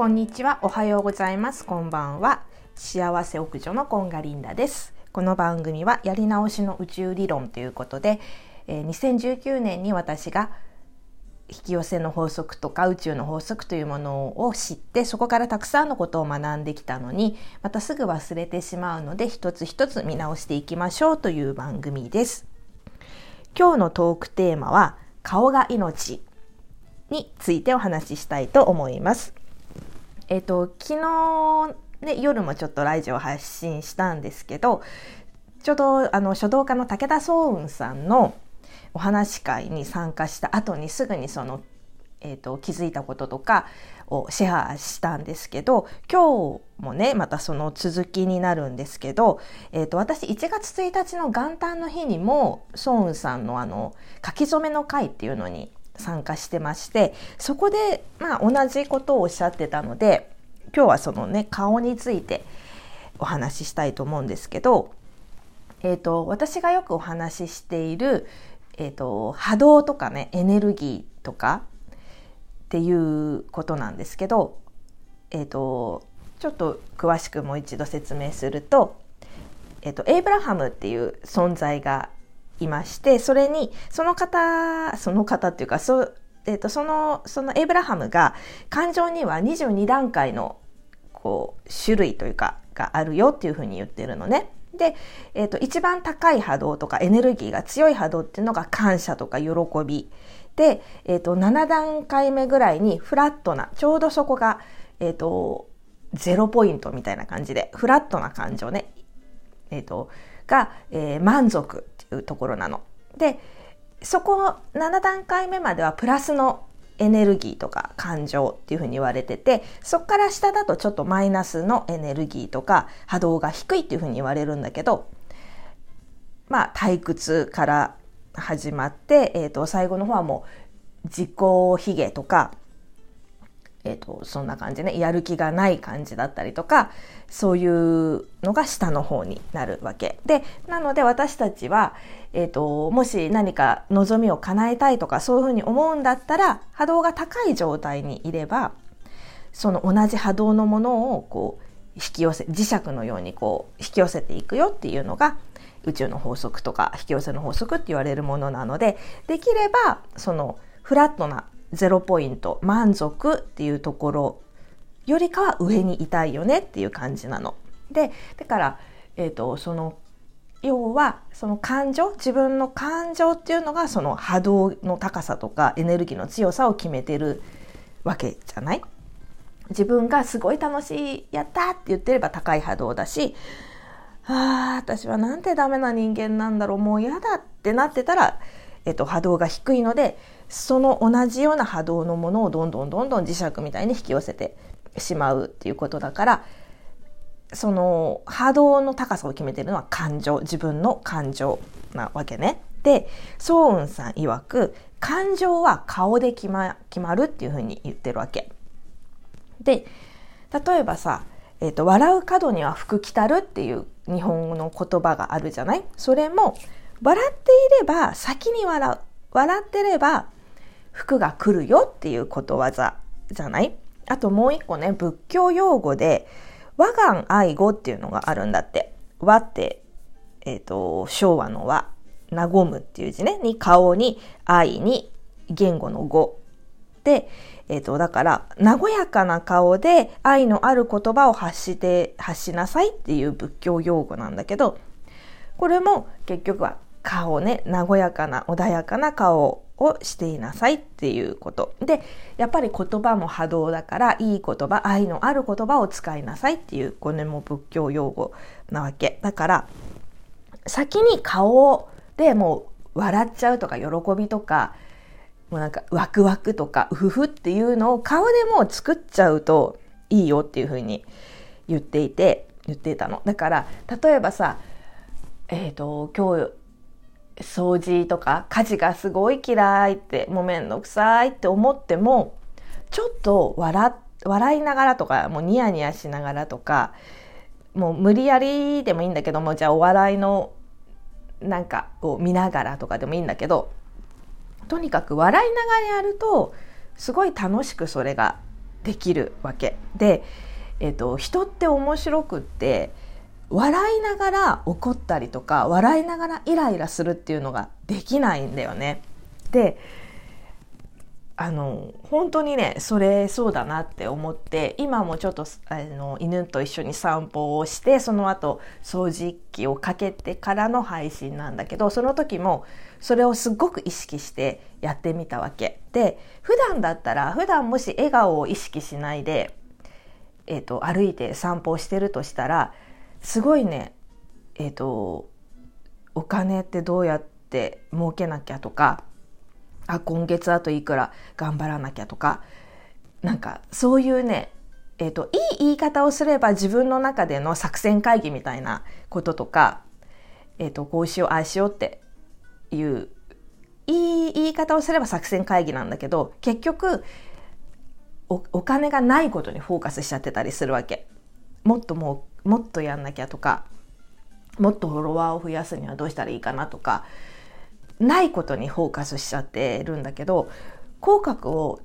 こんにちは、おはようございます。こんばんは。幸せ屋上のコンガリンダです。この番組はやり直しの宇宙理論ということで、え、2019年に私が引き寄せの法則とか宇宙の法則というものを知ってそこからたくさんのことを学んできたのにまたすぐ忘れてしまうので一つ一つ見直していきましょうという番組です。今日のトークテーマは顔が命についてお話ししたいと思います。えっ、と、昨日、ね、夜もちょっとラジオ配信したんですけど、ちょうどあの書道家の武田壮雲さんのお話し会に参加した後にすぐにその、えーと、気づいたこととかをシェアしたんですけど今日もねまたその続きになるんですけど、えーと、私1月1日の元旦の日にもソ雲さんのあの書き初めの会っていうのに参加してましてそこで、まあ、同じことをおっしゃってたので今日はそのね顔についてお話ししたいと思うんですけど、えーと、私がよくお話ししている、えーと、波動とかねエネルギーとかっていうことなんですけど、えーと、ちょっと詳しくもう一度説明すると,、えー、とエイブラハムっていう存在がいましてそれにその方その方っていうかそ,、えーと、そのそのエイブラハムが感情には22段階のこう種類というかがあるよっていうふうに言ってるのね。で、えーと、一番高い波動とかエネルギーが強い波動っていうのが感謝とか喜び。で、えーと、7段階目ぐらいにフラットなちょうどそこが、えーと、ゼロポイントみたいな感じでフラットな感情ね、えー、とが、えー、満足。いうところなの。でそこ7段階目まではプラスのエネルギーとか感情っていうふうに言われててそこから下だとちょっとマイナスのエネルギーとか波動が低いっていうふうに言われるんだけどまあ退屈から始まって、えー、と最後の方はもう自己卑下とかえーと、そんな感じね。やる気がない感じだったりとかそういうのが下の方になるわけ。でなので私たちは、えーと、もし何か望みを叶えたいとかそういうふうに思うんだったら波動が高い状態にいればその同じ波動のものをこう引き寄せ磁石のようにこう引き寄せていくよっていうのが宇宙の法則とか引き寄せの法則って言われるものなのでできればそのフラットなゼロポイント満足っていうところよりかは上にいたいよねっていう感じなの。でだから、えーと、その要はその感情自分の感情っていうのがその波動の高さとかエネルギーの強さを決めてるわけじゃない？自分がすごい楽しいやったって言ってれば高い波動だしああ私はなんてダメな人間なんだろうもう嫌だってなってたら、えっと、波動が低いのでその同じような波動のものをどんどんどんどん磁石みたいに引き寄せてしまうっていうことだからその波動の高さを決めてるのは感情自分の感情なわけね。でソ雲さん曰く感情は顔で決ま決まるっていうふうに言ってるわけ。で例えばさ、えーと「笑う角には福来たる」っていう日本語の言葉があるじゃない？それも笑っていれば先に笑う笑ってれば服が来るよっていうことわざじゃない？あともう一個ね、仏教用語で、和願愛語っていうのがあるんだって。和って、えっ、ー、と、昭和の和、和むっていう字ね、に顔に愛に言語の語。で、えっ、ー、と、だから、和やかな顔で愛のある言葉を発して、発しなさいっていう仏教用語なんだけど、これも結局は顔ね、和やかな、穏やかな顔をしていなさいっていうこと。で、やっぱり言葉も波動だから、いい言葉、愛のある言葉を使いなさいっていう、これも仏教用語なわけ。だから、先に顔でもう笑っちゃうとか、喜びとか、もうなんかワクワクとか、うふふっていうのを顔でもう作っちゃうといいよっていうふうに言っていて、言っていたの。だから、例えばさ、えっ、ー、と、今日掃除とか家事がすごい嫌いってもうめんどくさいって思ってもちょっと笑笑いながらとかもうニヤニヤしながらとかもう無理やりでもいいんだけどもじゃあお笑いのなんかを見ながらとかでもいいんだけどとにかく笑いながらやるとすごい楽しくそれができるわけ。で、えーと、人って面白くって笑いながら怒ったりとか笑いながらイライラするっていうのができないんだよね。であの本当にねそれそうだなって思って今もちょっとあの犬と一緒に散歩をしてその後掃除機をかけてからの配信なんだけどその時もそれをすごく意識してやってみたわけで普段だったら普段もし笑顔を意識しないで、えーと、歩いて散歩をしてるとしたらすごいねえっ、ー、とお金ってどうやって儲けなきゃとかあ今月あといくら頑張らなきゃとかなんかそういうねえーと、いい言い方をすれば自分の中での作戦会議みたいなこととか、えーと、こうしようああしようっていういい言い方をすれば作戦会議なんだけど結局おお金がないことにフォーカスしちゃってたりするわけ。もっともうもっとやんなきゃとかもっとフォロワーを増やすにはどうしたらいいかなとかないことにフォーカスしちゃってるんだけど口角を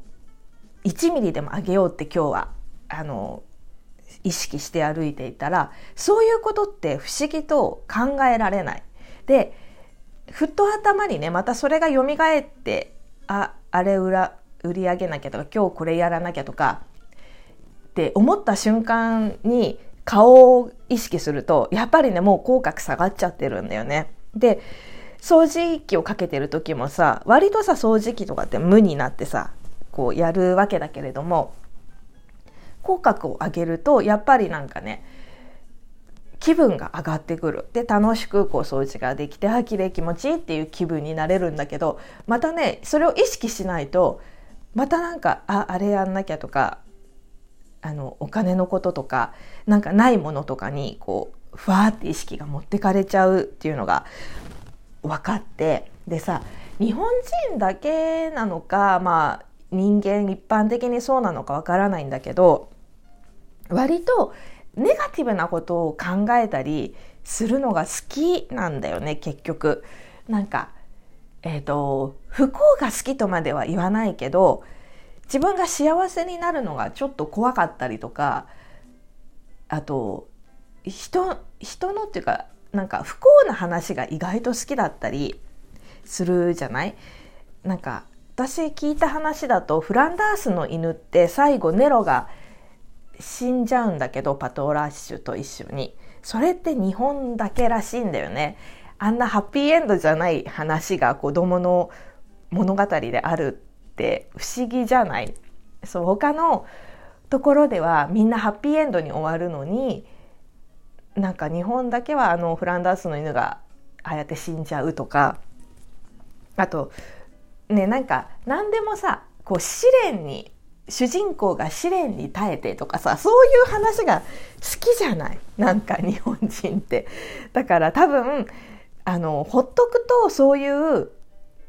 1ミリでも上げようって今日はあの意識して歩いていたらそういうことって不思議と考えられない。でふっと頭にねまたそれが蘇ってああれ裏売り上げなきゃとか今日これやらなきゃとかって思った瞬間に顔を意識するとやっぱりねもう口角下がっちゃってるんだよね。で掃除機をかけてる時もさ割とさ掃除機とかって無になってさこうやるわけだけれども口角を上げるとやっぱりなんかね気分が上がってくるで楽しくこう掃除ができてあきれい気持ちいいっていう気分になれるんだけどまたねそれを意識しないとまたなんかああれやんなきゃとかあのお金のこととかなんかないものとかにこうふわーって意識が持ってかれちゃうっていうのが分かってでさ日本人だけなのかまあ人間一般的にそうなのかわからないんだけど割とネガティブなことを考えたりするのが好きなんだよね結局。なんかえっ、ー、と不幸が好きとまでは言わないけど自分が幸せになるのがちょっと怖かったりとかあと人人のっていうかなんか不幸な話が意外と好きだったりするじゃない？なんか私聞いた話だとフランダースの犬って最後ネロが死んじゃうんだけどパトラッシュと一緒に。それって日本だけらしいんだよね。あんなハッピーエンドじゃない話が子供の物語であるって不思議じゃない？そう他のところではみんなハッピーエンドに終わるのになんか日本だけはあのフランダースの犬がああやって死んじゃうとか。あとねなんか何でもさこう試練に主人公が試練に耐えてとかさそういう話が好きじゃない？なんか日本人って。だから多分あのほっとくとそういう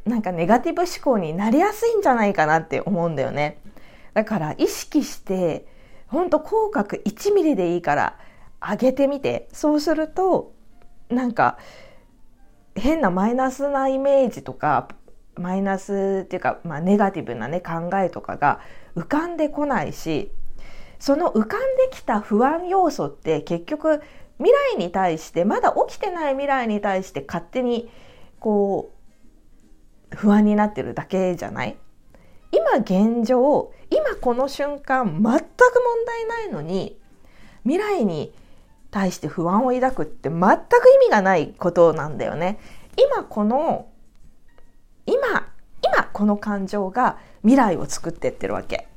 なんかネガティブ思考になりやすいんじゃないかなって思うんだよね。だから意識してほんと口角1ミリでいいから上げてみてそうするとなんか変なマイナスなイメージとかマイナスっていうか、まあ、ネガティブなね考えとかが浮かんでこないしその浮かんできた不安要素って結局未来に対してまだ起きてない未来に対して勝手にこう不安になってるだけじゃない？今現状今この瞬間全く問題ないのに未来に対して不安を抱くって全く意味がないことなんだよね。今この今今この感情が未来を作ってってるわけ。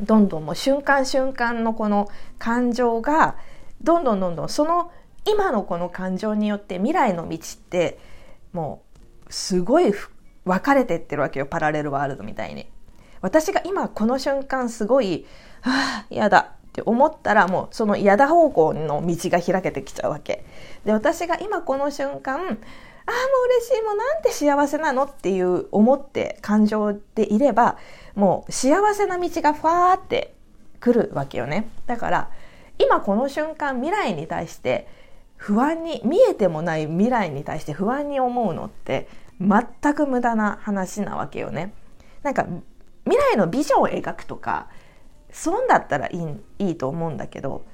どんどんもう瞬間瞬間のこの感情がどんどんどんどんその今のこの感情によって未来の道ってもうすごい分かれてってるわけよパラレルワールドみたいに。私が今この瞬間すごい「はあ嫌だって思ったらもうその嫌だ方向の道が開けてきちゃうわけ。で私が今この瞬間ああもう嬉しいもうなんて幸せなのっていう思って感情でいればもう幸せな道がファーって来るわけよね。だから今この瞬間未来に対して不安に見えてもない未来に対して不安に思うのって全く無駄な話なわけよね。なんか未来のビジョンを描くとか損だったらいいいいと思うんだけど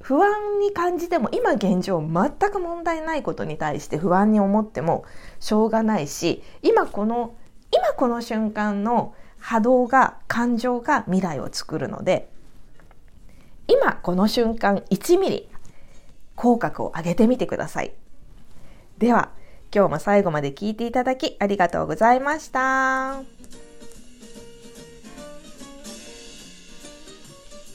不安に感じても今現状全く問題ないことに対して不安に思ってもしょうがないし今この今この瞬間の波動が感情が未来を作るので今この瞬間1ミリ口角を上げてみてください。では今日も最後まで聞いていただきありがとうございました。